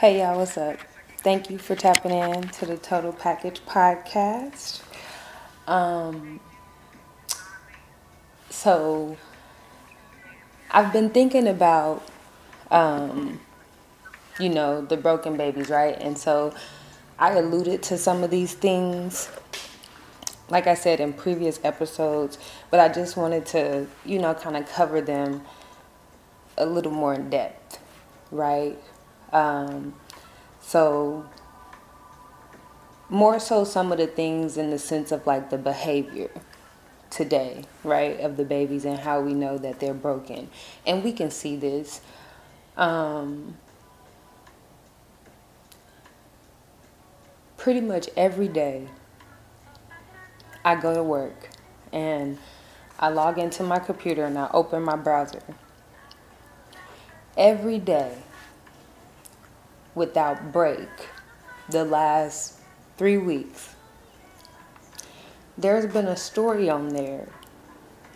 Hey y'all, what's up? Thank you for tapping in to the Total Package podcast. Um, so I've been thinking about, um, you know, the broken babies, right? And so I alluded to some of these things, like I said in previous episodes, but I just wanted to, you know, kind of cover them a little more in depth, right? Um, so, more so, some of the things in the sense of like the behavior today, right, of the babies and how we know that they're broken. And we can see this. Um, pretty much every day, I go to work and I log into my computer and I open my browser. Every day, without break the last three weeks. There's been a story on there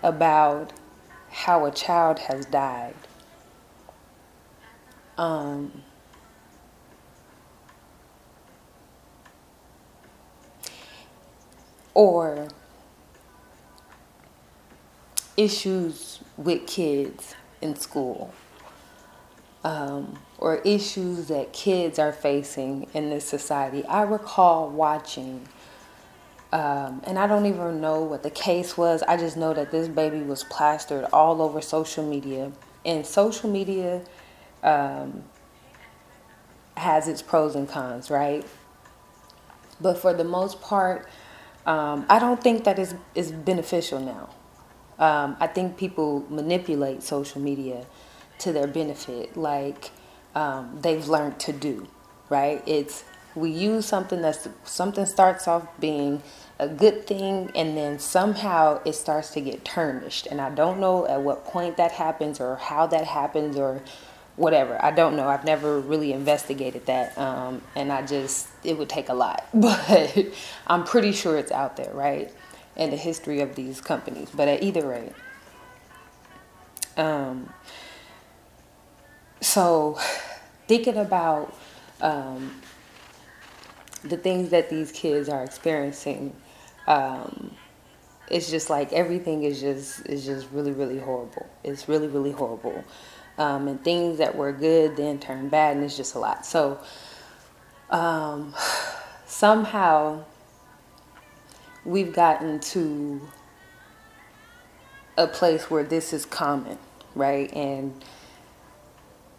about how a child has died. Um, or issues with kids in school um, or issues that kids are facing in this society. I recall watching, um, and I don't even know what the case was. I just know that this baby was plastered all over social media. And social media um, has its pros and cons, right? But for the most part, um, I don't think that is, is beneficial now. Um, I think people manipulate social media to their benefit, like um, they've learned to do, right? It's we use something that's something starts off being a good thing and then somehow it starts to get tarnished. And i don't know at what point that happens or how that happens or whatever. I don't know. I've never really investigated that um, and i just it would take a lot. But i'm pretty sure it's out there right? In the history of these companies. But at either rate um, so, thinking about um, the things that these kids are experiencing, um, it's just like everything is just is just really really horrible. It's really really horrible, um, and things that were good then turn bad, and it's just a lot. So, um, somehow we've gotten to a place where this is common, right? And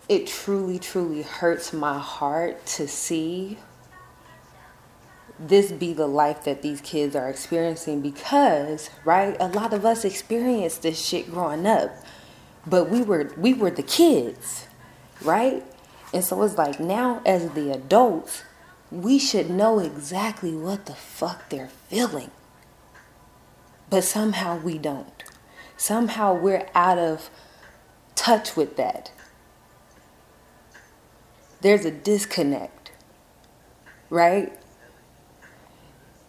it truly, truly hurts my heart to see this be the life that these kids are experiencing because, right, a lot of us experienced this shit growing up. But we were we were the kids, right? And so it's like now as the adults, we should know exactly what the fuck they're feeling. But somehow we don't. Somehow we're out of touch with that there's a disconnect, right?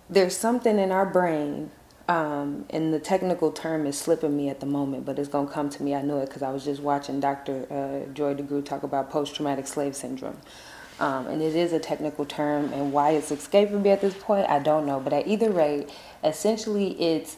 There's something in our brain, um, and the technical term is slipping me at the moment, but it's gonna come to me. I know it because I was just watching Dr. Uh, Joy DeGruy talk about post-traumatic slave syndrome. Um, and it is a technical term, and why it's escaping me at this point, I don't know. But at either rate, essentially, it's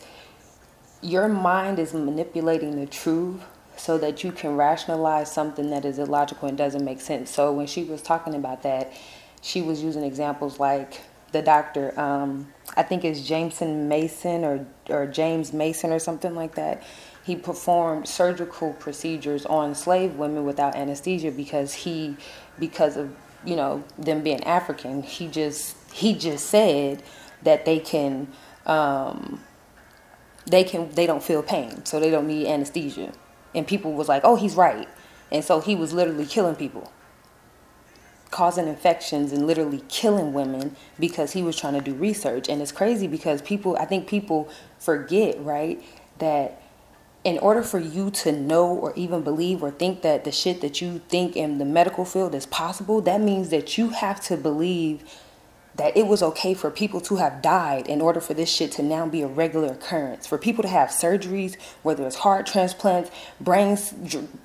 your mind is manipulating the truth so that you can rationalize something that is illogical and doesn't make sense. So when she was talking about that, she was using examples like the doctor, um, I think it's Jameson Mason or, or James Mason or something like that. He performed surgical procedures on slave women without anesthesia because he, because of you know them being African, he just he just said that they can, um, they can they don't feel pain, so they don't need anesthesia and people was like, "Oh, he's right," and so he was literally killing people, causing infections and literally killing women because he was trying to do research. And it's crazy because people, I think people forget, right, that in order for you to know or even believe or think that the shit that you think in the medical field is possible, that means that you have to believe that it was okay for people to have died in order for this shit to now be a regular occurrence. For people to have surgeries, whether it's heart transplants, brain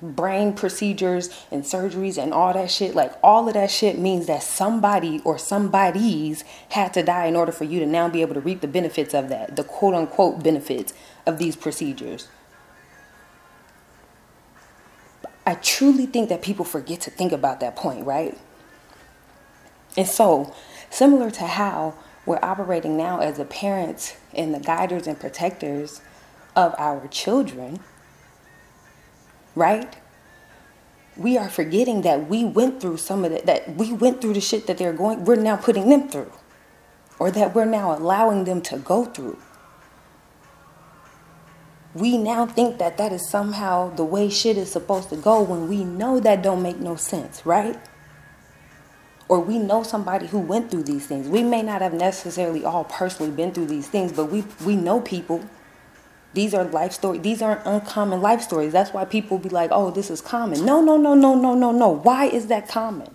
brain procedures and surgeries and all that shit, like all of that shit means that somebody or somebodies had to die in order for you to now be able to reap the benefits of that, the quote unquote benefits of these procedures. I truly think that people forget to think about that point, right? And so, Similar to how we're operating now as the parents and the guiders and protectors of our children, right? We are forgetting that we went through some of the, that we went through the shit that they're going, we're now putting them through, or that we're now allowing them to go through. We now think that that is somehow the way shit is supposed to go when we know that don't make no sense, right? Or we know somebody who went through these things. We may not have necessarily all personally been through these things, but we we know people. These are life stories. These aren't uncommon life stories. That's why people be like, "Oh, this is common." No, no, no, no, no, no, no. Why is that common?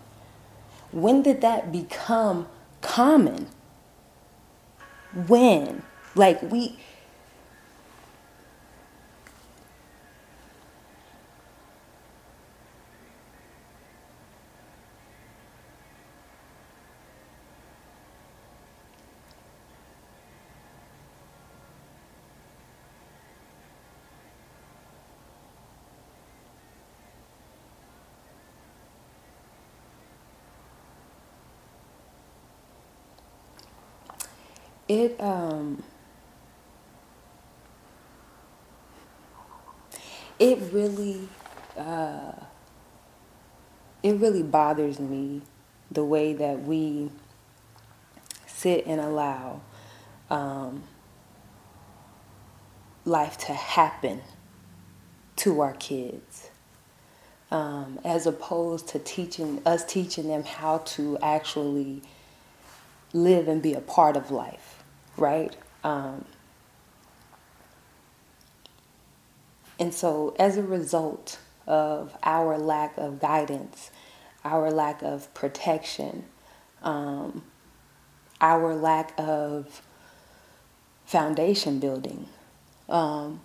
When did that become common? When? Like we it um it really uh it really bothers me the way that we sit and allow um, life to happen to our kids um, as opposed to teaching us teaching them how to actually live and be a part of life right? Um, and so, as a result of our lack of guidance, our lack of protection, um, our lack of foundation building, um,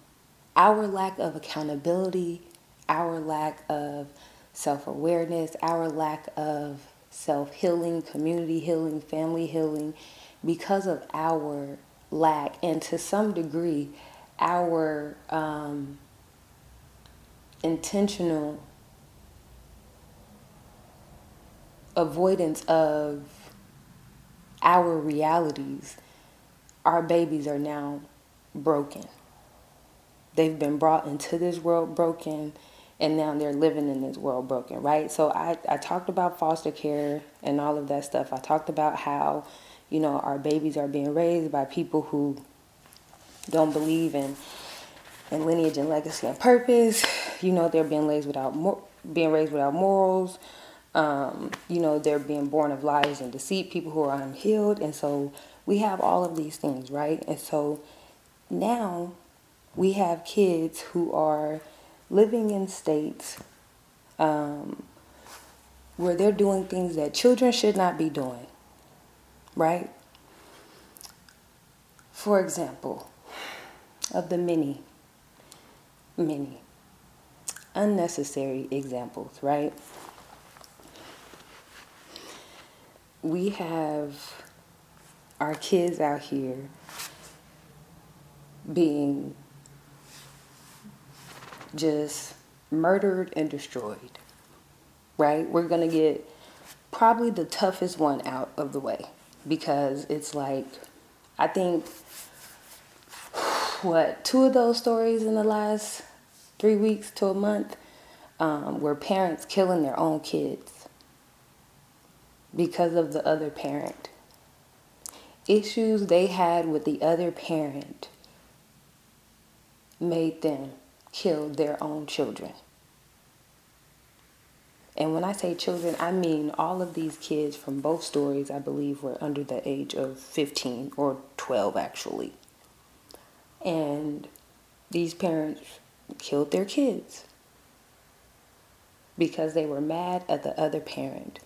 our lack of accountability, our lack of self awareness, our lack of self healing, community healing, family healing, because of our lack and to some degree our um, intentional avoidance of our realities, our babies are now broken. They've been brought into this world broken and now they're living in this world broken, right? So I, I talked about foster care and all of that stuff. I talked about how you know, our babies are being raised by people who don't believe in in lineage and legacy and purpose. You know, they're being raised without mor- being raised without morals. Um, you know, they're being born of lies and deceit. People who are unhealed, and so we have all of these things, right? And so now we have kids who are living in states um, where they're doing things that children should not be doing right? For example, of the many, many unnecessary examples, right? We have our kids out here being just murdered and destroyed, right? We're going to get probably the toughest one out of the way because it's like I think what two of those stories in the last three weeks to a month um, were parents killing their own kids because of the other parent. Issues they had with the other parent made them kill their own children. And when I say children, I mean all of these kids from both stories, I believe, were under the age of 15 or 12, actually. And these parents killed their kids because they were mad at the other parent.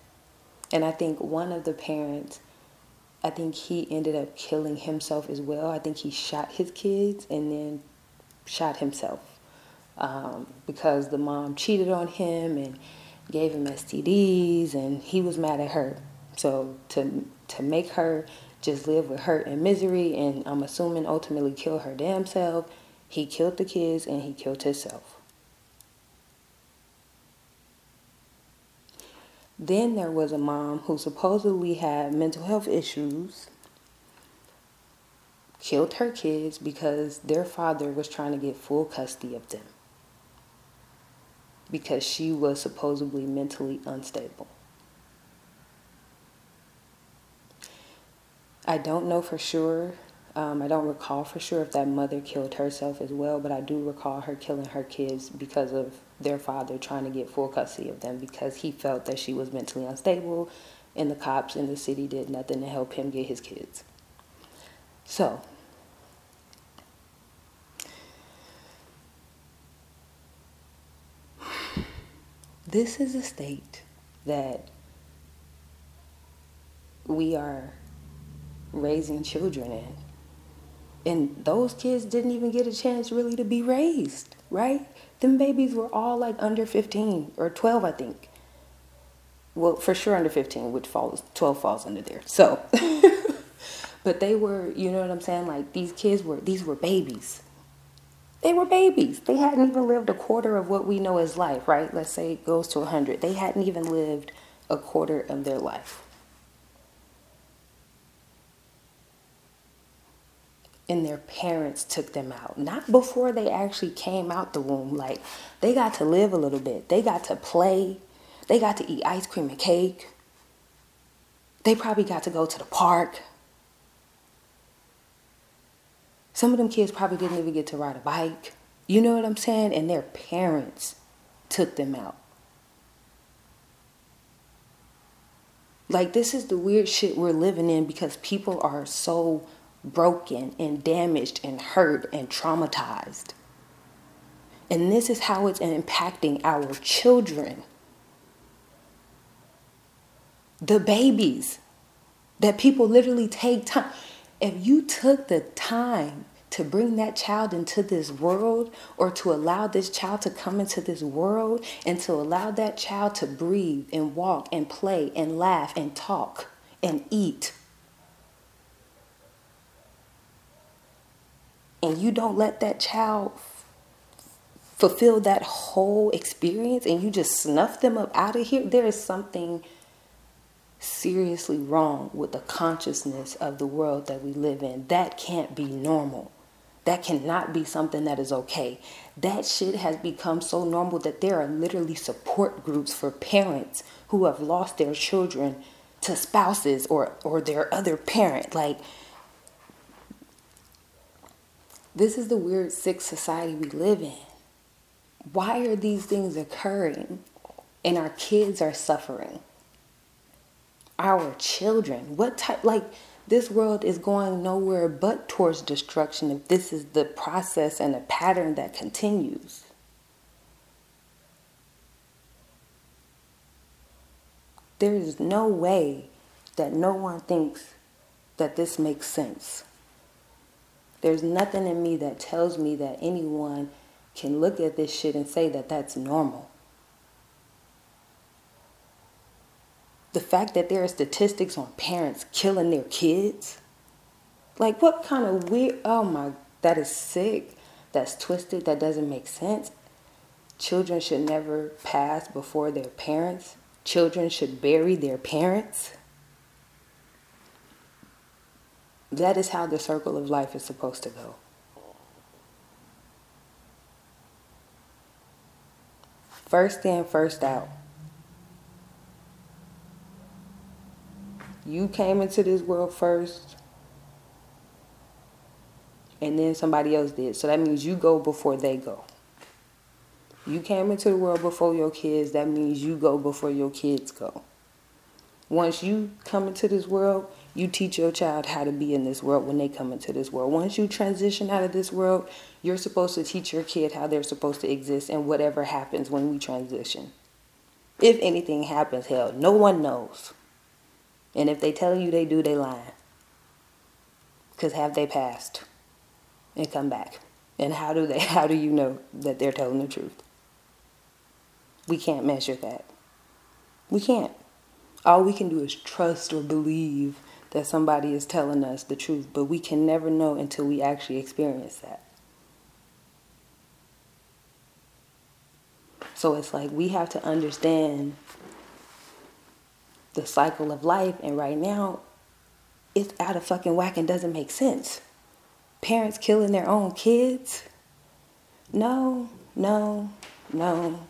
And I think one of the parents I think he ended up killing himself as well. I think he shot his kids and then shot himself um, because the mom cheated on him and gave him STDs, and he was mad at her. So to to make her just live with hurt and misery, and I'm assuming ultimately kill her damn self, he killed the kids and he killed himself. Then there was a mom who supposedly had mental health issues, killed her kids because their father was trying to get full custody of them because she was supposedly mentally unstable. I don't know for sure. Um, I don't recall for sure if that mother killed herself as well, but I do recall her killing her kids because of their father trying to get full custody of them because he felt that she was mentally unstable and the cops in the city did nothing to help him get his kids. So, this is a state that we are raising children in. And those kids didn't even get a chance really to be raised, right? Them babies were all like under 15 or 12, I think. Well, for sure under 15, which falls 12 falls under there. So, but they were, you know what I'm saying? Like these kids were these were babies. They were babies. They hadn't even lived a quarter of what we know as life, right? Let's say it goes to 100. They hadn't even lived a quarter of their life. and their parents took them out. Not before they actually came out the womb. Like, they got to live a little bit. They got to play. They got to eat ice cream and cake. They probably got to go to the park. Some of them kids probably didn't even get to ride a bike. You know what I'm saying? And their parents took them out. Like, this is the weird shit we're living in because people are so broken and damaged and hurt and traumatized. And this is how it's impacting our children. The babies that people literally take time. If you took the time to bring that child into this world or to allow this child to come into this world and to allow that child to breathe and walk and play and laugh and talk and eat and you don't let that child fulfill that whole experience and you just snuff them up out of here, there is something seriously wrong with the consciousness of the world that we live in. That can't be normal. That cannot be something that is okay. That shit has become so normal that there are literally support groups for parents who have lost their children to spouses or, or their other parent. Like, this is the weird, sick society we live in. Why are these things occurring and our kids are suffering? Our children, what type, like, this world is going nowhere but towards destruction if this is the process and the pattern that continues. There is no way that no one thinks that this makes sense. There's nothing in me that tells me that anyone can look at this shit and say that that's normal. The fact that there are statistics on parents killing their kids. Like, what kind of weird? Oh my, that is sick. That's twisted. That doesn't make sense. Children should never pass before their parents. Children should bury their parents. That is how the circle of life is supposed to go. First in, first out. You came into this world first, and then somebody else did. So that means you go before they go. You came into the world before your kids, that means you go before your kids go. Once you come into this world, you teach your child how to be in this world when they come into this world. Once you transition out of this world, you're supposed to teach your kid how they're supposed to exist and whatever happens when we transition. If anything happens, hell, no one knows. And if they tell you they do, they lying. Because have they passed and come back? And how do they how do you know that they're telling the truth? We can't measure that. We can't. All we can do is trust or believe that somebody is telling us the truth, but we can never know until we actually experience that. So it's like we have to understand the cycle of life, and right now, it's out of fucking whack and doesn't make sense. Parents killing their own kids? No, no, no.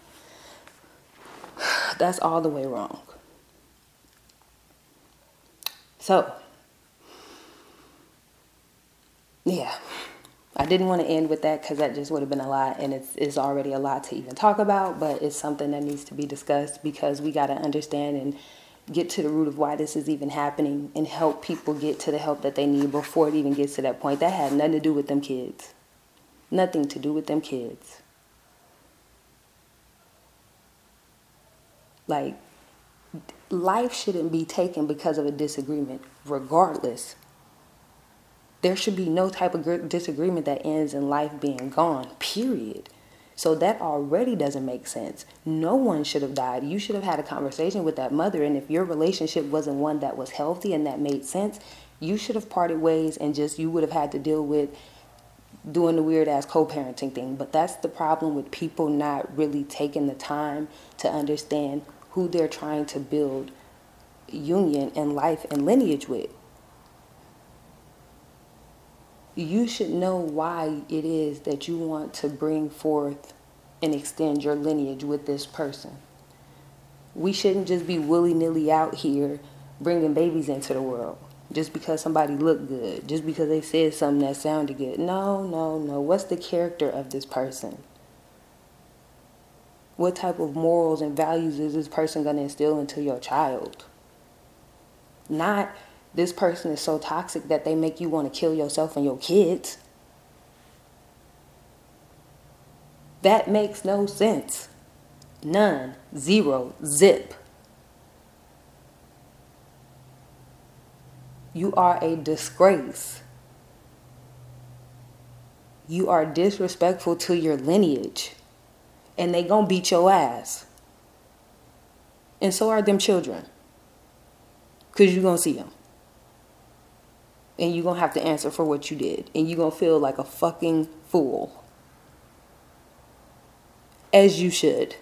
That's all the way wrong. So, yeah, I didn't want to end with that because that just would have been a lot, and it's, it's already a lot to even talk about, but it's something that needs to be discussed because we got to understand and get to the root of why this is even happening and help people get to the help that they need before it even gets to that point. That had nothing to do with them kids. Nothing to do with them kids. Like, life shouldn't be taken because of a disagreement, regardless. There should be no type of disagreement that ends in life being gone, period. So that already doesn't make sense. No one should have died. You should have had a conversation with that mother. And if your relationship wasn't one that was healthy and that made sense, you should have parted ways and just you would have had to deal with doing the weird ass co parenting thing. But that's the problem with people not really taking the time to understand who they're trying to build union and life and lineage with. You should know why it is that you want to bring forth and extend your lineage with this person. We shouldn't just be willy nilly out here bringing babies into the world just because somebody looked good, just because they said something that sounded good. No, no, no. What's the character of this person? What type of morals and values is this person going to instill into your child? Not this person is so toxic that they make you want to kill yourself and your kids. That makes no sense. None. Zero. Zip. You are a disgrace. You are disrespectful to your lineage and they gonna beat your ass. And so are them children. Cause you gonna see them. And you're gonna have to answer for what you did. And you're gonna feel like a fucking fool. As you should.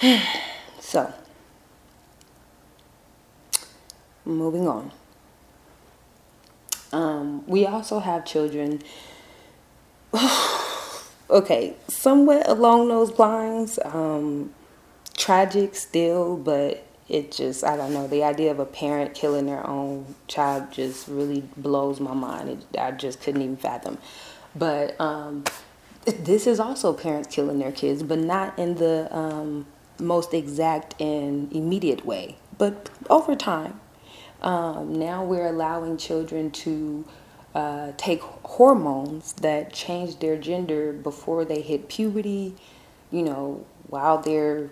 so, moving on. Um, we also have children. okay, somewhat along those lines. Um, tragic still, but it just, I don't know, the idea of a parent killing their own child just really blows my mind. It, I just couldn't even fathom. But um, this is also parents killing their kids, but not in the um, most exact and immediate way, but over time. Um, now we're allowing children to uh, take hormones that change their gender before they hit puberty, you know, while they're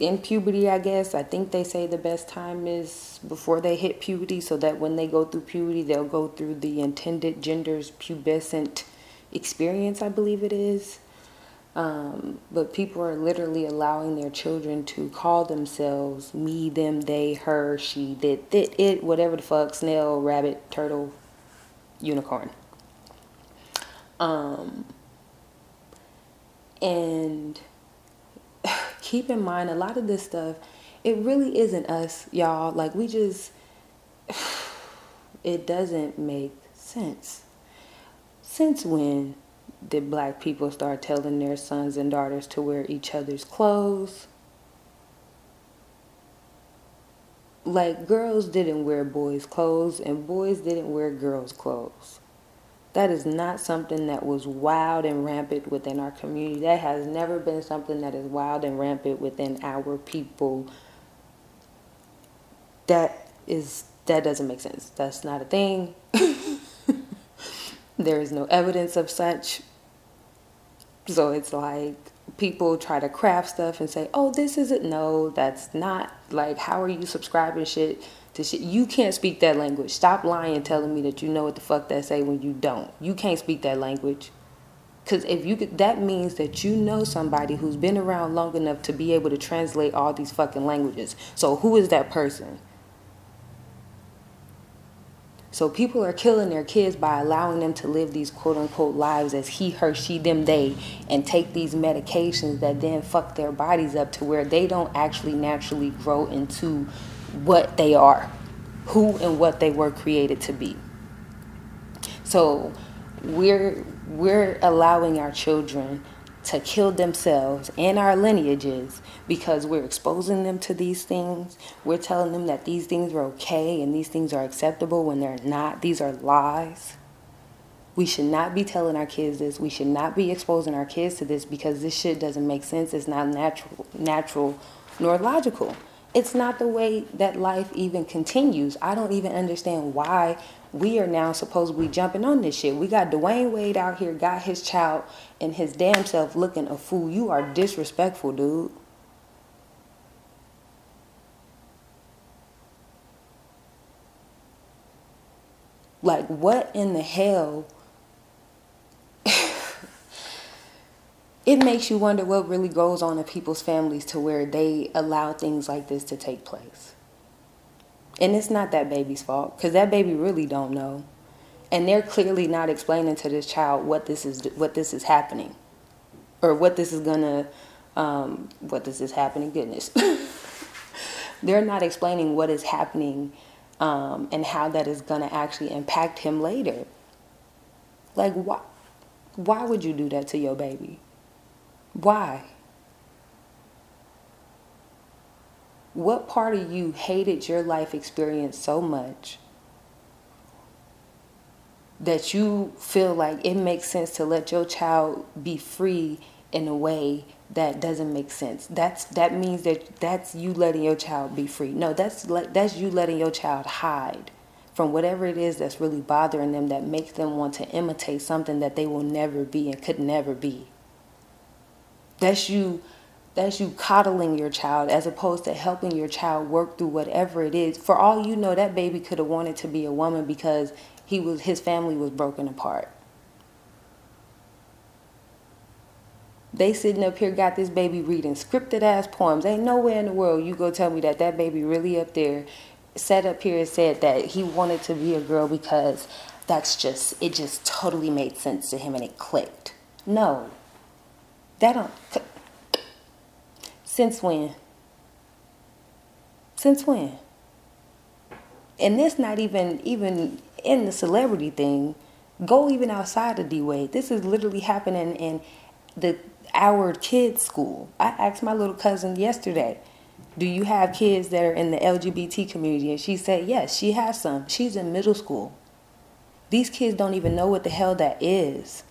in puberty, I guess. I think they say the best time is before they hit puberty so that when they go through puberty, they'll go through the intended gender's pubescent experience, I believe it is. Um, but people are literally allowing their children to call themselves me, them, they, her, she, did, that, it, whatever the fuck, snail, rabbit, turtle, unicorn. Um, and keep in mind, a lot of this stuff, it really isn't us, y'all. Like, we just, it doesn't make sense. Since when? did black people start telling their sons and daughters to wear each other's clothes? Like, girls didn't wear boys' clothes, and boys didn't wear girls' clothes. That is not something that was wild and rampant within our community. That has never been something that is wild and rampant within our people. That is that doesn't make sense. That's not a thing. there is no evidence of such. So it's like people try to craft stuff and say, "Oh, this isn't no, that's not like how are you subscribing shit shit? You can't speak that language. Stop lying telling me that you know what the fuck that say when you don't. You can't speak that language." Cuz if you could, that means that you know somebody who's been around long enough to be able to translate all these fucking languages. So who is that person? So people are killing their kids by allowing them to live these quote unquote lives as he, her, she, them, they, and take these medications that then fuck their bodies up to where they don't actually naturally grow into what they are, who and what they were created to be. So we're we're allowing our children to kill themselves and our lineages because we're exposing them to these things. We're telling them that these things are okay and these things are acceptable when they're not. These are lies. We should not be telling our kids this. We should not be exposing our kids to this because this shit doesn't make sense. It's not natural, natural nor logical. It's not the way that life even continues. I don't even understand why we are now supposedly jumping on this shit. We got Dwyane Wade out here, got his child and his damn self looking a fool. You are disrespectful, dude. Like, what in the hell? it makes you wonder what really goes on in people's families to where they allow things like this to take place. And it's not that baby's fault because that baby really don't know. And they're clearly not explaining to this child what this is what this is happening or what this is gonna um, what this is happening goodness they're not explaining what is happening um, and how that is gonna actually impact him later like why why would you do that to your baby why What part of you hated your life experience so much that you feel like it makes sense to let your child be free in a way that doesn't make sense. That's that means that that's you letting your child be free. No, that's that's you letting your child hide from whatever it is that's really bothering them that makes them want to imitate something that they will never be and could never be. That's you that's you coddling your child as opposed to helping your child work through whatever it is. For all you know, that baby could have wanted to be a woman because he was his family was broken apart. They sitting up here got this baby reading scripted ass poems. Ain't nowhere in the world you go tell me that that baby really up there sat up here and said that he wanted to be a girl because that's just it just totally made sense to him and it clicked. No. That don't since when? Since when? And this not even even in the celebrity thing. Go even outside of D Wade. This is literally happening in the our kids' school. I asked my little cousin yesterday, "Do you have kids that are in the LGBT community?" And she said, "Yes, she has some. She's in middle school. These kids don't even know what the hell that is."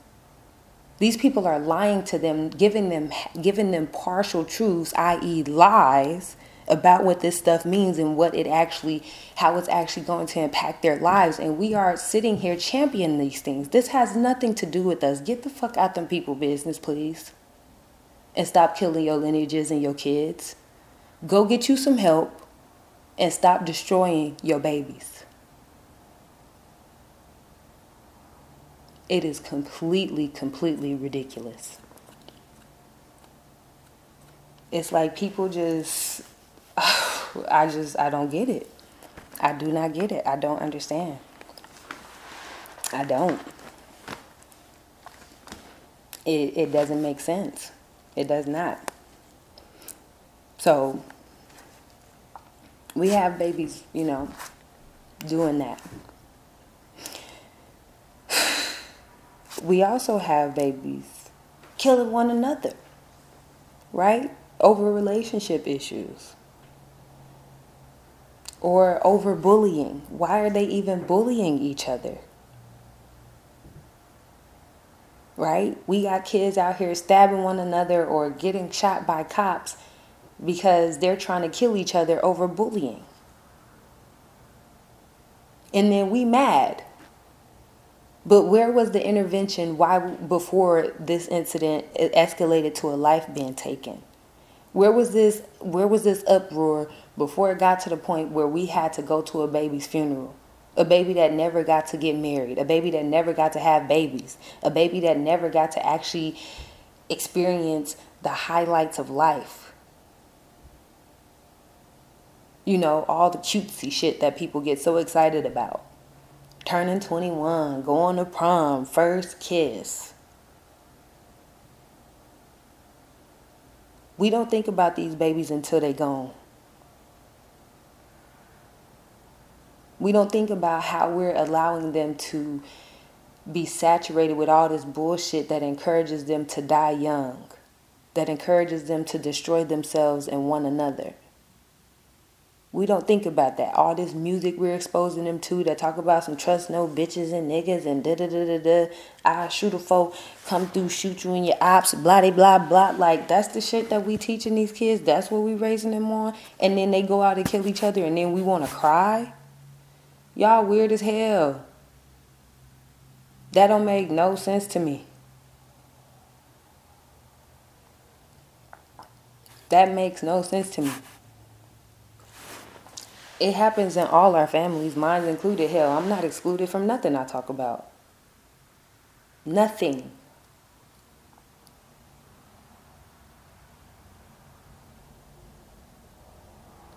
These people are lying to them, giving them giving them partial truths, i.e., lies about what this stuff means and what it actually how it's actually going to impact their lives. And we are sitting here championing these things. This has nothing to do with us. Get the fuck out of them people business please. And stop killing your lineages and your kids. Go get you some help and stop destroying your babies It is completely, completely ridiculous. It's like people just, I just, I don't get it. I do not get it. I don't understand. I don't. It, it doesn't make sense. It does not. So, we have babies, you know, doing that. We also have babies killing one another, right? Over relationship issues or over bullying. Why are they even bullying each other? Right? We got kids out here stabbing one another or getting shot by cops because they're trying to kill each other over bullying. And then we mad But where was the intervention? Why before this incident it escalated to a life being taken? Where was this? Where was this uproar before it got to the point where we had to go to a baby's funeral? A baby that never got to get married, a baby that never got to have babies, a baby that never got to actually experience the highlights of life. You know, all the cutesy shit that people get so excited about. Turning 21, going to prom, first kiss. We don't think about these babies until they're gone. We don't think about how we're allowing them to be saturated with all this bullshit that encourages them to die young, that encourages them to destroy themselves and one another. We don't think about that. All this music we're exposing them to that talk about some trust no bitches and niggas and da da da da da. I shoot a foe, come through, shoot you in your ops, blah blah blah blah. Like that's the shit that we teaching these kids. That's what we raising them on. And then they go out and kill each other and then we want to cry. Y'all weird as hell. That don't make no sense to me. That makes no sense to me. It happens in all our families, mine included. Hell, I'm not excluded from nothing I talk about. Nothing.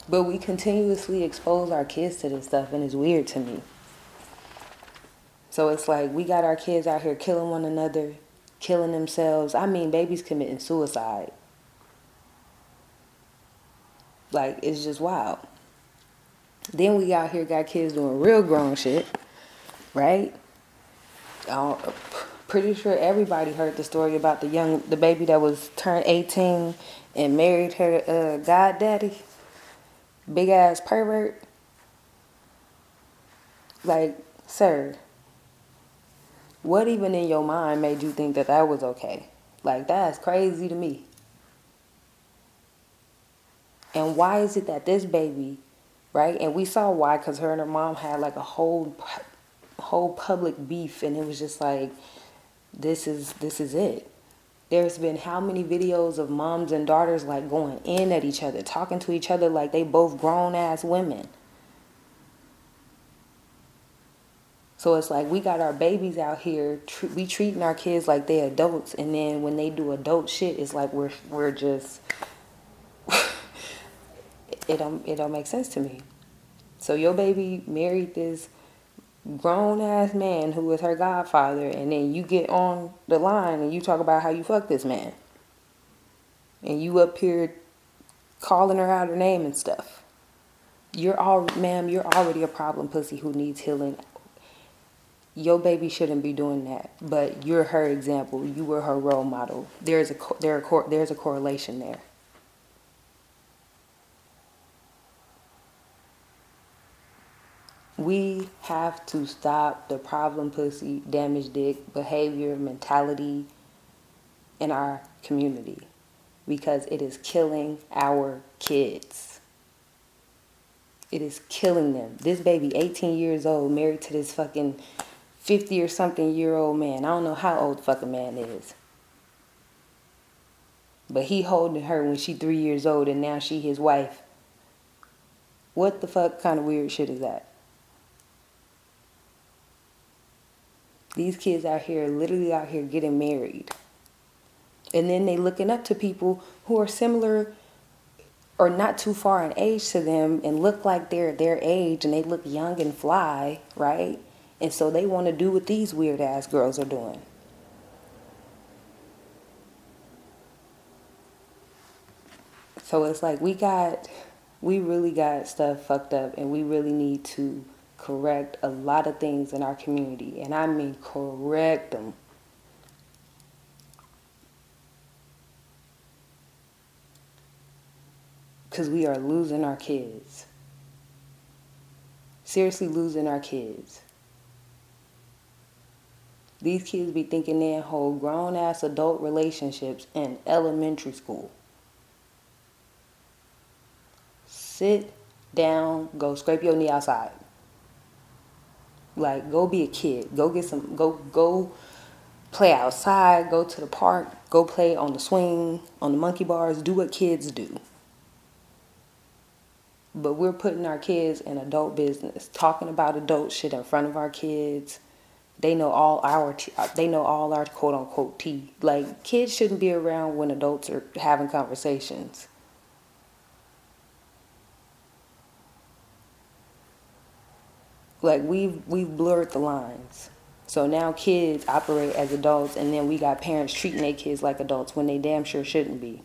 But we continuously expose our kids to this stuff, and it's weird to me. So it's like we got our kids out here killing one another, killing themselves. I mean, babies committing suicide. Like, it's just wild. Then we out here got kids doing real grown shit, right? Uh, pretty sure everybody heard the story about the young, the baby that was turned 18 and married her uh, goddaddy, big ass pervert. Like, sir, what even in your mind made you think that that was okay? Like, that's crazy to me. And why is it that this baby right? And we saw why, because her and her mom had like a whole, whole public beef, and it was just like, this is this is it. There's been how many videos of moms and daughters like going in at each other, talking to each other like they both grown ass women. So it's like we got our babies out here, tr- we treating our kids like they adults, and then when they do adult shit, it's like we're we're just it don't it don't make sense to me. So your baby married this grown ass man who was her godfather, and then you get on the line and you talk about how you fuck this man, and you up here calling her out her name and stuff. You're all, ma'am, you're already a problem pussy who needs healing. Your baby shouldn't be doing that, but you're her example. You were her role model. There's a there a, there's a correlation there. We have to stop the problem pussy, damage dick behavior, mentality in our community because it is killing our kids. It is killing them. This baby, 18 years old, married to this fucking 50 or something year old man. I don't know how old the fucking man is. But he holding her when she three years old and now she his wife. What the fuck kind of weird shit is that? These kids out here, literally out here getting married. And then they looking up to people who are similar or not too far in age to them and look like they're their age and they look young and fly, right? And so they want to do what these weird ass girls are doing. So it's like we got, we really got stuff fucked up and we really need to correct a lot of things in our community, and I mean correct them. Because we are losing our kids. Seriously, losing our kids. These kids be thinking they whole grown ass adult relationships in elementary school. Sit down, go scrape your knee outside. Like, go be a kid. Go get some. Go go play outside. Go to the park. Go play on the swing, on the monkey bars. Do what kids do. But we're putting our kids in adult business, talking about adult shit in front of our kids. They know all our they know all our quote unquote tea. Like kids shouldn't be around when adults are having conversations. Like we've we've blurred the lines. So now kids operate as adults and then we got parents treating their kids like adults when they damn sure shouldn't be.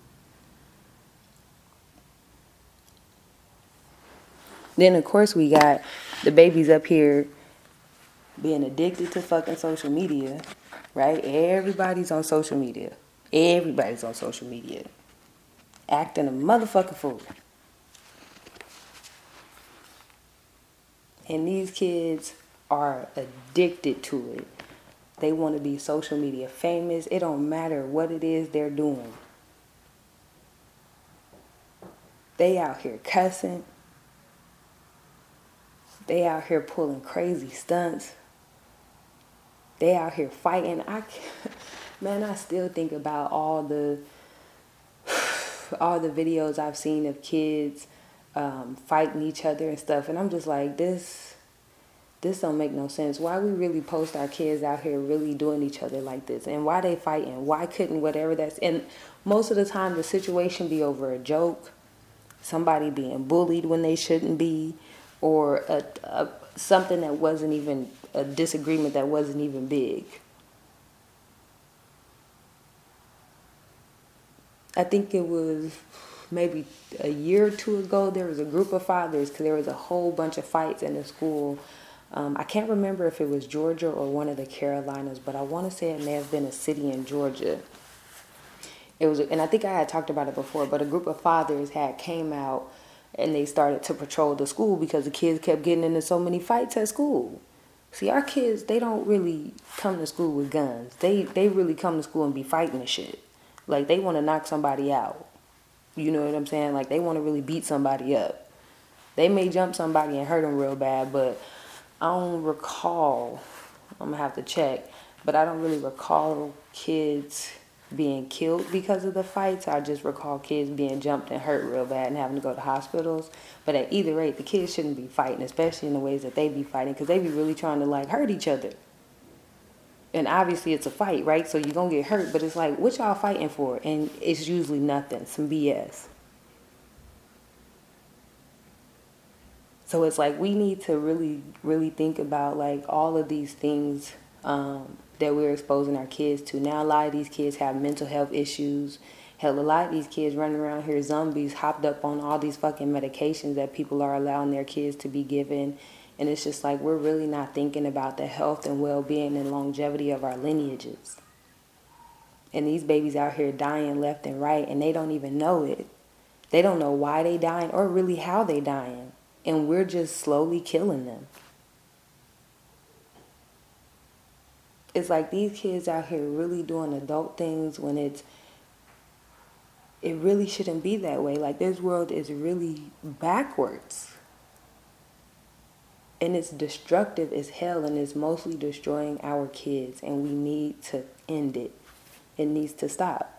Then of course we got the babies up here being addicted to fucking social media, right? Everybody's on social media. Everybody's on social media. Acting a motherfucking fool. And these kids are addicted to it. They want to be social media famous. It don't matter what it is they're doing. They out here cussing. They out here pulling crazy stunts. They out here fighting. I man, I still think about all the all the videos I've seen of kids um, fighting each other and stuff, and I'm just like, this this don't make no sense. Why we really post our kids out here really doing each other like this, and why they fighting? Why couldn't whatever that's and most of the time the situation be over a joke, somebody being bullied when they shouldn't be, or a, a, something that wasn't even a disagreement that wasn't even big. I think it was maybe a year or two ago. There was a group of fathers because there was a whole bunch of fights in the school. Um, I can't remember if it was Georgia or one of the Carolinas, but I want to say it may have been a city in Georgia. It was, and I think I had talked about it before, but a group of fathers had came out and they started to patrol the school because the kids kept getting into so many fights at school. See, our kids, they don't really come to school with guns. They they really come to school and be fighting and shit. Like they want to knock somebody out. You know what I'm saying? Like they want to really beat somebody up. They may jump somebody and hurt them real bad, but I don't recall. I'm gonna have to check, but I don't really recall kids being killed because of the fights. I just recall kids being jumped and hurt real bad and having to go to hospitals. But at either rate, the kids shouldn't be fighting, especially in the ways that they be fighting, because they be really trying to like hurt each other. And obviously it's a fight, right? So you're gonna get hurt, but it's like, what y'all fighting for? And it's usually nothing, some BS. So it's like we need to really, really think about like all of these things um, that we're exposing our kids to. Now, a lot of these kids have mental health issues. Hell, a lot of these kids running around here zombies, hopped up on all these fucking medications that people are allowing their kids to be given. And it's just like we're really not thinking about the health and well being and longevity of our lineages. And these babies out here dying left and right, and they don't even know it. They don't know why they dying or really how they dying. And we're just slowly killing them. it's like these kids out here really doing adult things when it's it really shouldn't be that way. Like this world is really backwards. And it's destructive as hell and it's mostly destroying our kids and we need to end it. It needs to stop.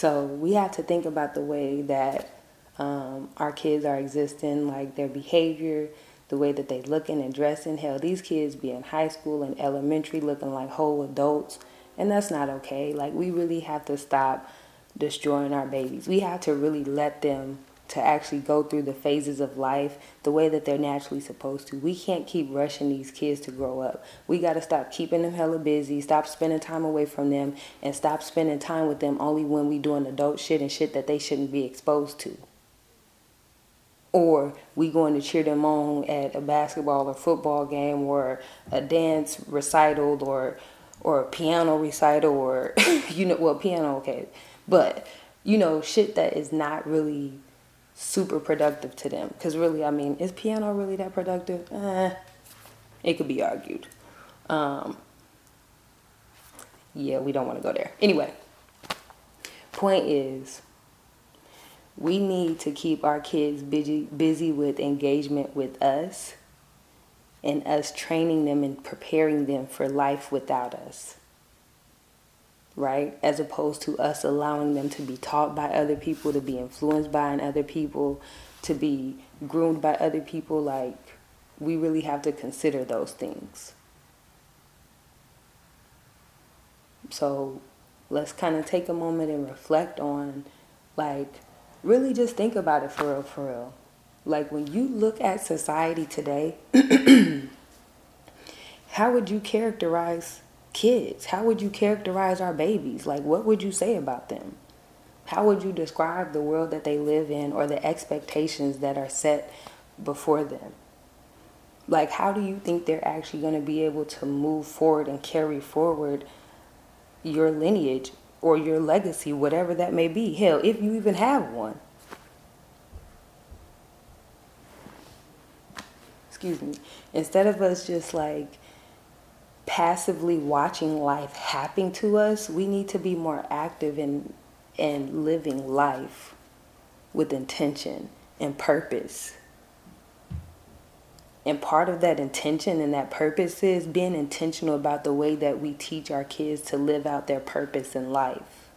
So we have to think about the way that um, our kids are existing, like their behavior, the way that they looking and dressing. Hell, these kids be in high school and elementary looking like whole adults, and that's not okay. Like we really have to stop destroying our babies. We have to really let them to actually go through the phases of life the way that they're naturally supposed to. We can't keep rushing these kids to grow up. We got to stop keeping them hella busy, stop spending time away from them, and stop spending time with them only when we doing adult shit and shit that they shouldn't be exposed to or we going to cheer them on at a basketball or football game or a dance recital or or a piano recital or you know well piano okay. But you know shit that is not really super productive to them. Because really i mean is piano really that productive? Eh, it could be argued. Um, yeah we don't want to go there. Anyway point is we need to keep our kids busy busy with engagement with us and us training them and preparing them for life without us right? As opposed to us allowing them to be taught by other people to be influenced by other people to be groomed by other people. Like we really have to consider those things. So let's kind of take a moment and reflect on like really just think about it for real, for real. Like when you look at society today, how would you characterize kids? How would you characterize our babies? Like what would you say about them? How would you describe the world that they live in or the expectations that are set before them? Like how do you think they're actually going to be able to move forward and carry forward your lineage or your legacy, whatever that may be. Hell, if you even have one. Excuse me. Instead of us just like passively watching life happen to us, we need to be more active in and living life with intention and purpose. And part of that intention and that purpose is being intentional about the way that we teach our kids to live out their purpose in life.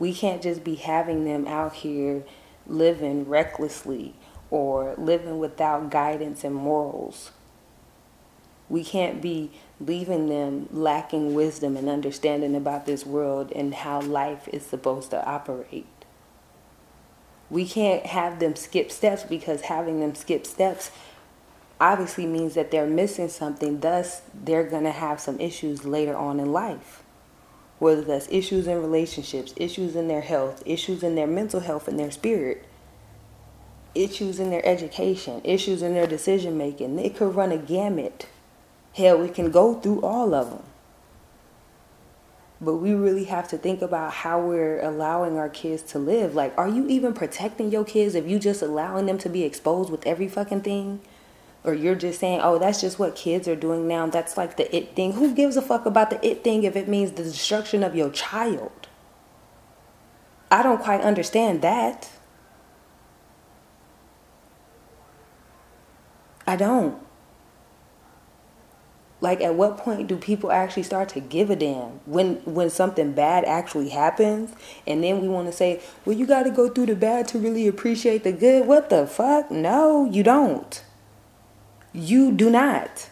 We can't just be having them out here living recklessly or living without guidance and morals. We can't be leaving them lacking wisdom and understanding about this world and how life is supposed to operate we can't have them skip steps because having them skip steps obviously means that they're missing something. Thus, they're going to have some issues later on in life. Whether that's issues in relationships, issues in their health, issues in their mental health and their spirit, issues in their education, issues in their decision making. It could run a gamut. Hell, we can go through all of them. But we really have to think about how we're allowing our kids to live. Like, are you even protecting your kids if you just allowing them to be exposed with every fucking thing? Or you're just saying, oh, that's just what kids are doing now. That's like the it thing. Who gives a fuck about the it thing if it means the destruction of your child? I don't quite understand that. I don't. Like at what point do people actually start to give a damn when when something bad actually happens and then we want to say, "Well, you got to go through the bad to really appreciate the good." What the fuck? No, you don't. You do not.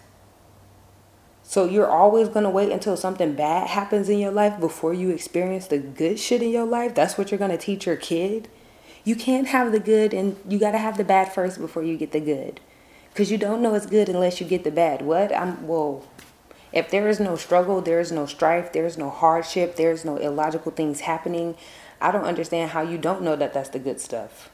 So you're always going to wait until something bad happens in your life before you experience the good shit in your life? That's what you're going to teach your kid? You can't have the good and you got to have the bad first before you get the good. Because you don't know it's good unless you get the bad. What? I'm, well, if there is no struggle, there is no strife, there is no hardship, there is no illogical things happening, I don't understand how you don't know that that's the good stuff.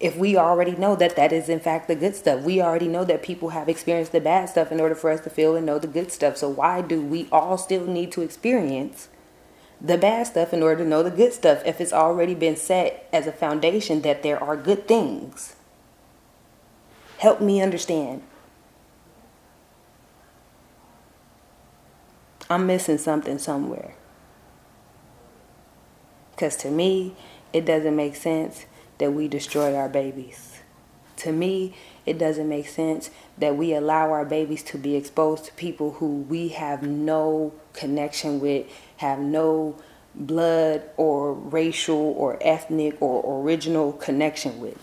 If we already know that that is in fact the good stuff, we already know that people have experienced the bad stuff in order for us to feel and know the good stuff. So why do we all still need to experience the bad stuff in order to know the good stuff if it's already been set as a foundation that there are good things. Help me understand. I'm missing something somewhere. Because to me, it doesn't make sense that we destroy our babies. To me, it doesn't make sense that we allow our babies to be exposed to people who we have no connection with, have no blood or racial or ethnic or original connection with.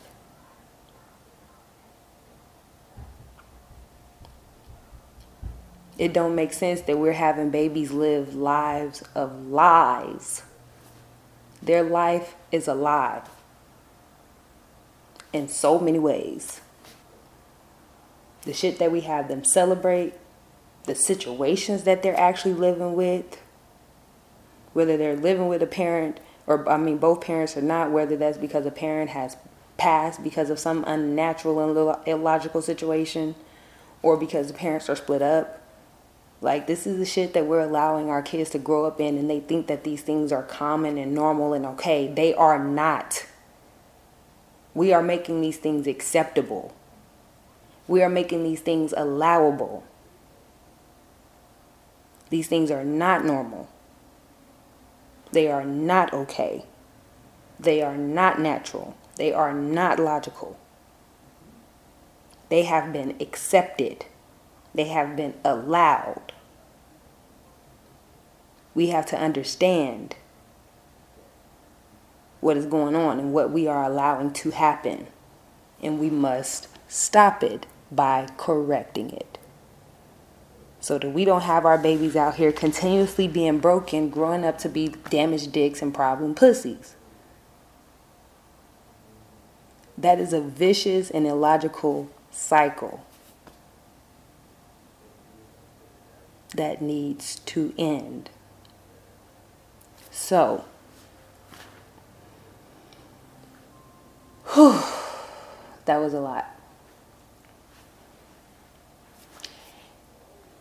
It don't make sense that we're having babies live lives of lies. Their life is a lie in so many ways the shit that we have them celebrate, the situations that they're actually living with, whether they're living with a parent or I mean both parents or not, whether that's because a parent has passed because of some unnatural and illogical situation or because the parents are split up. Like this is the shit that we're allowing our kids to grow up in and they think that these things are common and normal and okay. They are not. We are making these things acceptable. We are making these things allowable. These things are not normal. They are not okay. They are not natural. They are not logical. They have been accepted. They have been allowed. We have to understand what is going on and what we are allowing to happen. And we must stop it by correcting it. So that we don't have our babies out here continuously being broken, growing up to be damaged dicks and problem pussies. That is a vicious and illogical cycle that needs to end. So, whew, that was a lot.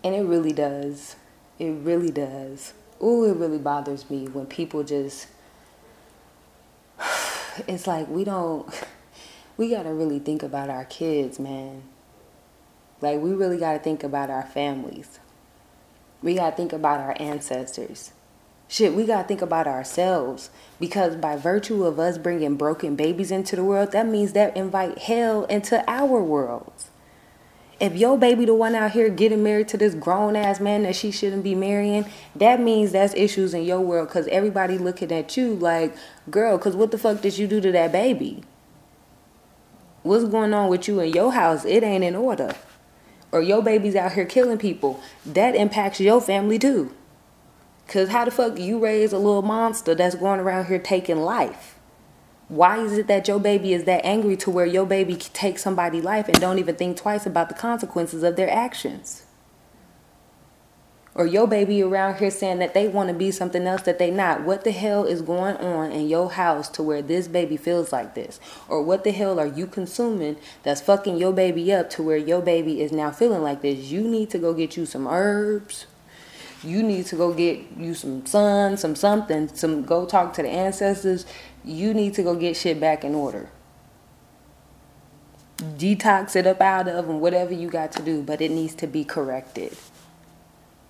And it really does. It really does. Ooh, it really bothers me when people just. It's like we don't. We got to really think about our kids, man. Like, we really got to think about our families. We got to think about our ancestors. Shit, we got to think about ourselves. Because by virtue of us bringing broken babies into the world, that means that invite hell into our worlds. If your baby the one out here getting married to this grown ass man that she shouldn't be marrying, that means that's issues in your world because everybody looking at you like, girl, because what the fuck did you do to that baby? What's going on with you in your house? It ain't in order. Or your baby's out here killing people. That impacts your family too. Cause how the fuck you raise a little monster that's going around here taking life? Why is it that your baby is that angry to where your baby takes somebody's life and don't even think twice about the consequences of their actions? Or your baby around here saying that they want to be something else that they not. What the hell is going on in your house to where this baby feels like this? Or what the hell are you consuming that's fucking your baby up to where your baby is now feeling like this? You need to go get you some herbs. You need to go get you some sun, some something, some go talk to the ancestors you need to go get shit back in order. Detox it up out of and whatever you got to do, but it needs to be corrected.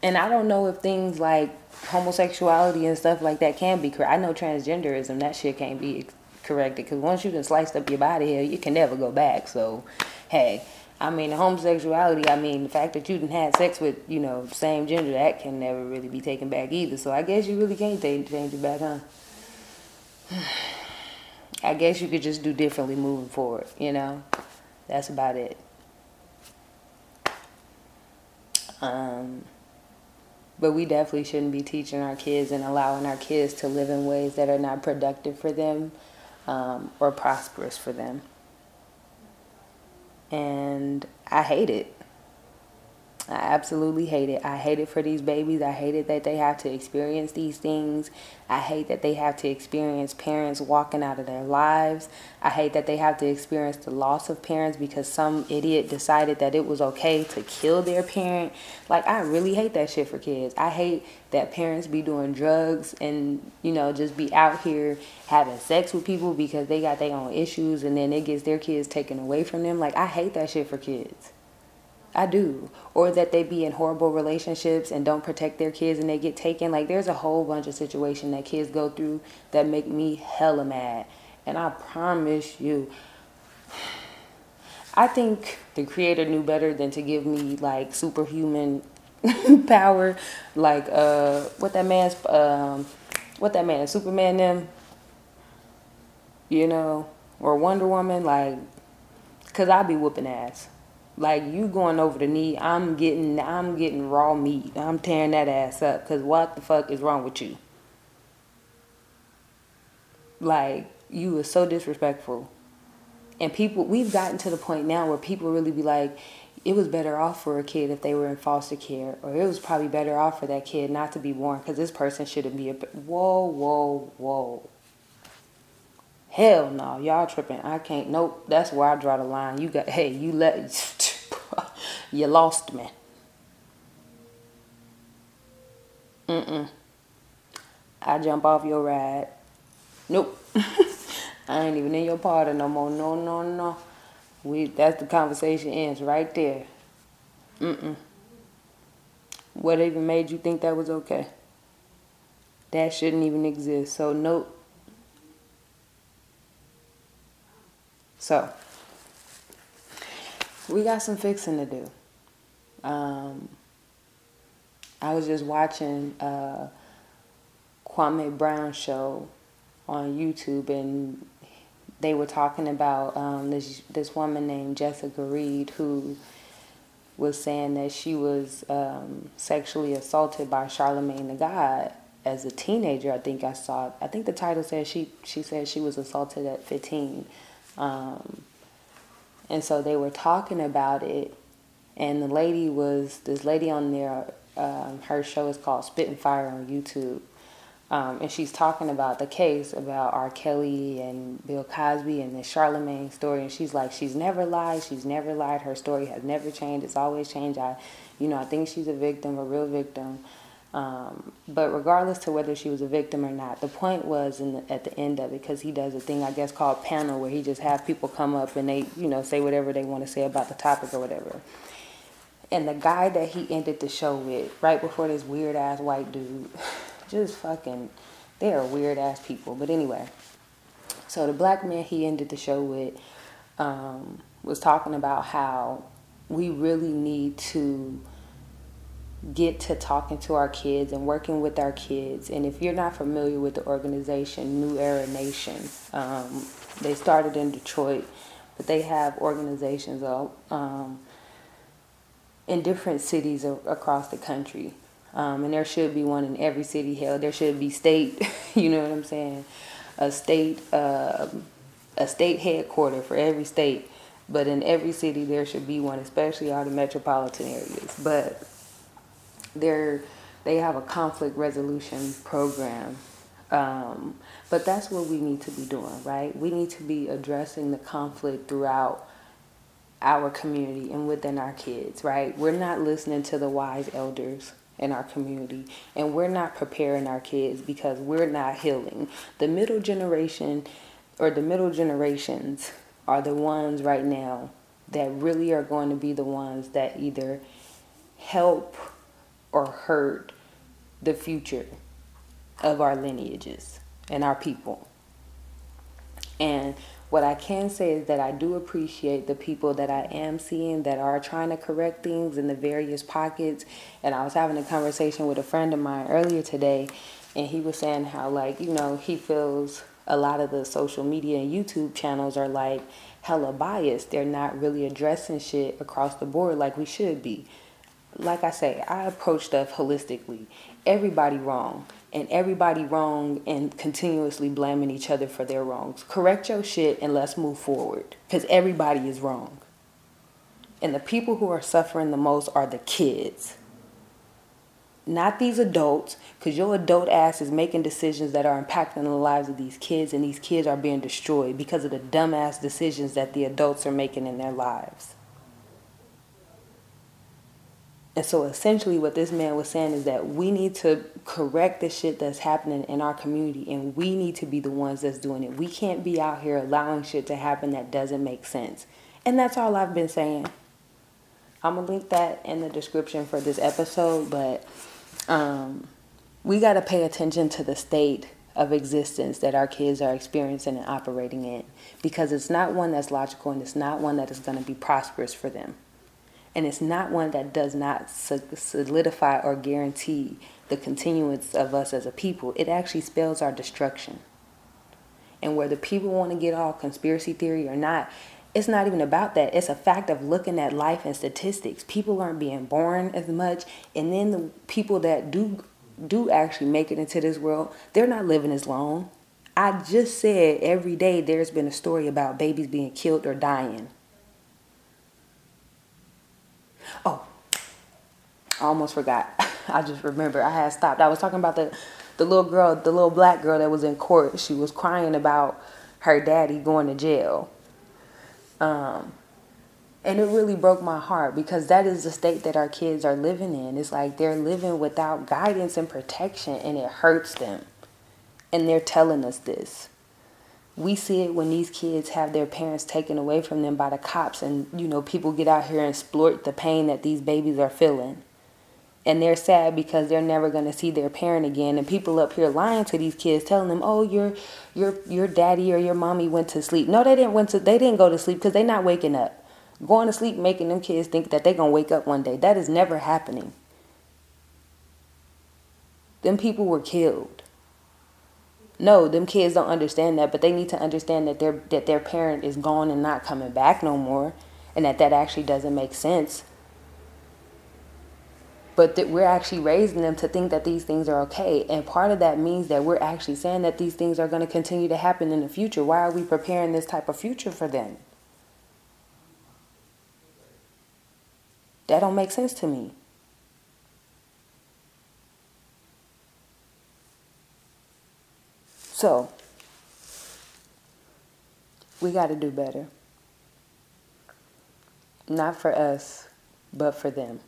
And I don't know if things like homosexuality and stuff like that can be correct. I know transgenderism, that shit can't be corrected because once you done sliced up your body here, you can never go back. So, hey, I mean, homosexuality, I mean, the fact that you didn't had sex with, you know, same gender, that can never really be taken back either. So I guess you really can't change it back, huh? I guess you could just do differently moving forward, you know? That's about it. Um, but we definitely shouldn't be teaching our kids and allowing our kids to live in ways that are not productive for them um, or prosperous for them. And I hate it. I absolutely hate it. I hate it for these babies. I hate it that they have to experience these things. I hate that they have to experience parents walking out of their lives. I hate that they have to experience the loss of parents because some idiot decided that it was okay to kill their parent. Like, I really hate that shit for kids. I hate that parents be doing drugs and, you know, just be out here having sex with people because they got their own issues and then it gets their kids taken away from them. Like, I hate that shit for kids. I do. Or that they be in horrible relationships and don't protect their kids and they get taken. Like there's a whole bunch of situations that kids go through that make me hella mad. And I promise you, I think the creator knew better than to give me like superhuman power, like uh, what that man's, um, what that man, Superman them, you know, or Wonder Woman, like, cause I be whooping ass. Like you going over the knee, I'm getting I'm getting raw meat. I'm tearing that ass up cuz what the fuck is wrong with you? Like you are so disrespectful. And people we've gotten to the point now where people really be like it was better off for a kid if they were in foster care or it was probably better off for that kid not to be born cuz this person shouldn't be a whoa whoa whoa. Hell no, y'all tripping. I can't. Nope. That's where I draw the line. You got. Hey, you let. you lost me. Mm-mm. I jump off your ride. Nope. I ain't even in your party no more. No, no, no. We that's the conversation ends right there. Mm-mm. What even made you think that was okay? that shouldn't even exist. So nope. So we got some fixing to do. Um, I was just watching uh, Kwame Brown show on YouTube, and they were talking about um, this this woman named Jessica Reid who was saying that she was um, sexually assaulted by Charlamagne the God as a teenager. I think I saw. I think the title said she she said she was assaulted at fifteen, um, and so they were talking about it, and the lady was this lady on there. Um, her show is called Spitting Fire on YouTube, um, and she's talking about the case about R. Kelly and Bill Cosby and the Charlamagne story. And she's like, she's never lied. She's never lied. Her story has never changed. It's always changed. I, you know, I think she's a victim, a real victim. Um, but regardless to whether she was a victim or not, the point was in the, at the end of it because he does a thing I guess called panel where he just have people come up and they you know say whatever they want to say about the topic or whatever. And the guy that he ended the show with right before this weird ass white dude just fucking, they are weird ass people. But anyway, so the black man he ended the show with um, was talking about how we really need to get to talking to our kids and working with our kids. And if you're not familiar with the organization New Era Nation, um, they started in Detroit, but they have organizations um, in different cities across the country. Um, and there should be one in every city. Hell, there should be state. you know what I'm saying? A state, uh, a state headquarter for every state. But in every city, there should be one, especially all the metropolitan areas. But they're they have a conflict resolution program. Um, but that's what we need to be doing, right? We need to be addressing the conflict throughout our community and within our kids, right? We're not listening to the wise elders in our community and we're not preparing our kids because we're not healing. The middle generation or the middle generations are the ones right now that really are going to be the ones that either help or hurt the future of our lineages and our people. And what I can say is that I do appreciate the people that I am seeing that are trying to correct things in the various pockets. And I was having a conversation with a friend of mine earlier today, and he was saying how, like, you know, he feels a lot of the social media and YouTube channels are like hella biased. They're not really addressing shit across the board like we should be. Like I say, I approach stuff holistically. Everybody wrong and everybody wrong and continuously blaming each other for their wrongs. Correct your shit and let's move forward because everybody is wrong. And the people who are suffering the most are the kids. Not these adults, because your adult ass is making decisions that are impacting the lives of these kids, and these kids are being destroyed because of the dumbass decisions that the adults are making in their lives. And so essentially what this man was saying is that we need to correct the shit that's happening in our community and we need to be the ones that's doing it. We can't be out here allowing shit to happen that doesn't make sense. And that's all I've been saying. I'm to link that in the description for this episode, but um, we got to pay attention to the state of existence that our kids are experiencing and operating in because it's not one that's logical and it's not one that is to be prosperous for them and it's not one that does not solidify or guarantee the continuance of us as a people. It actually spells our destruction. And whether people want to get all conspiracy theory or not, it's not even about that. It's a fact of looking at life and statistics. People aren't being born as much, and then the people that do do actually make it into this world, they're not living as long. I just said every day there's been a story about babies being killed or dying. Oh, I almost forgot. I just remember I had stopped. I was talking about the the little girl, the little black girl that was in court. She was crying about her daddy going to jail. Um, and it really broke my heart because that is the state that our kids are living in. It's like they're living without guidance and protection, and it hurts them. And they're telling us this we see it when these kids have their parents taken away from them by the cops and you know people get out here and exploit the pain that these babies are feeling. And they're sad because they're never going to see their parent again. And people up here lying to these kids telling them oh your your your daddy or your mommy went to sleep. No they didn't went to they didn't go to sleep because they're not waking up. Going to sleep making them kids think that they're going to wake up one day. That is never happening. Them people were killed no them kids don't understand that but they need to understand that their that their parent is gone and not coming back no more and that that actually doesn't make sense. But that we're actually raising them to think that these things are okay and part of that means that we're actually saying that these things are going to continue to happen in the future. Why are we preparing this type of future for them? That don't make sense to me so we got to do better not for us but for them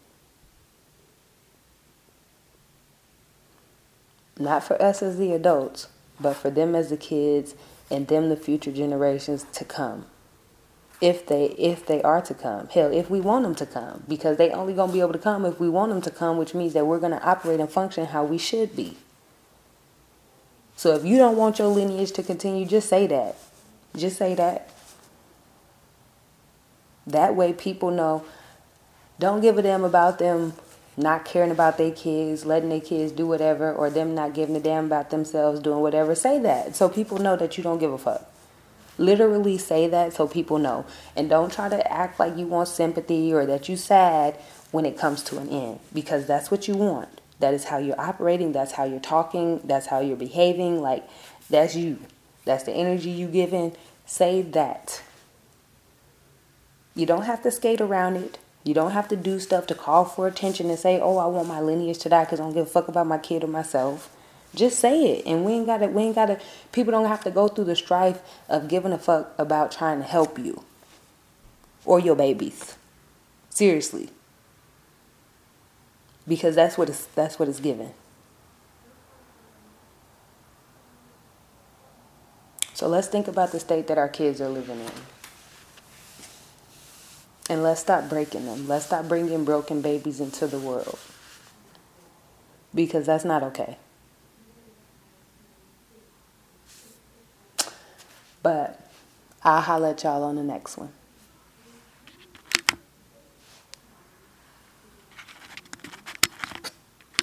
not for us as the adults, but for them as the kids and them the future generations to come. If they if they are to come. Hell, if we want them to come because they only to be able to come if we want them to come, which means that we're to operate and function how we should be. So if you don't want your lineage to continue, just say that. Just say that. That way people know don't give a damn about them not caring about their kids, letting their kids do whatever, or them not giving a damn about themselves doing whatever, say that so people know that you don't give a fuck. Literally say that so people know. And don't try to act like you want sympathy or that you sad when it comes to an end because that's what you want. That is how you're operating, that's how you're talking, that's how you're behaving. Like, that's you. That's the energy you give in. Say that. You don't have to skate around it. You don't have to do stuff to call for attention and say, "Oh, I want my lineage to die because I don't give a fuck about my kid or myself." Just say it, and we ain't gotta. We ain't gotta. People don't have to go through the strife of giving a fuck about trying to help you or your babies. Seriously, because that's what it's that's what it's given. So let's think about the state that our kids are living in. And let's stop breaking them. Let's stop bringing broken babies into the world. Because that's not okay. But I'll holler at y'all on the next one.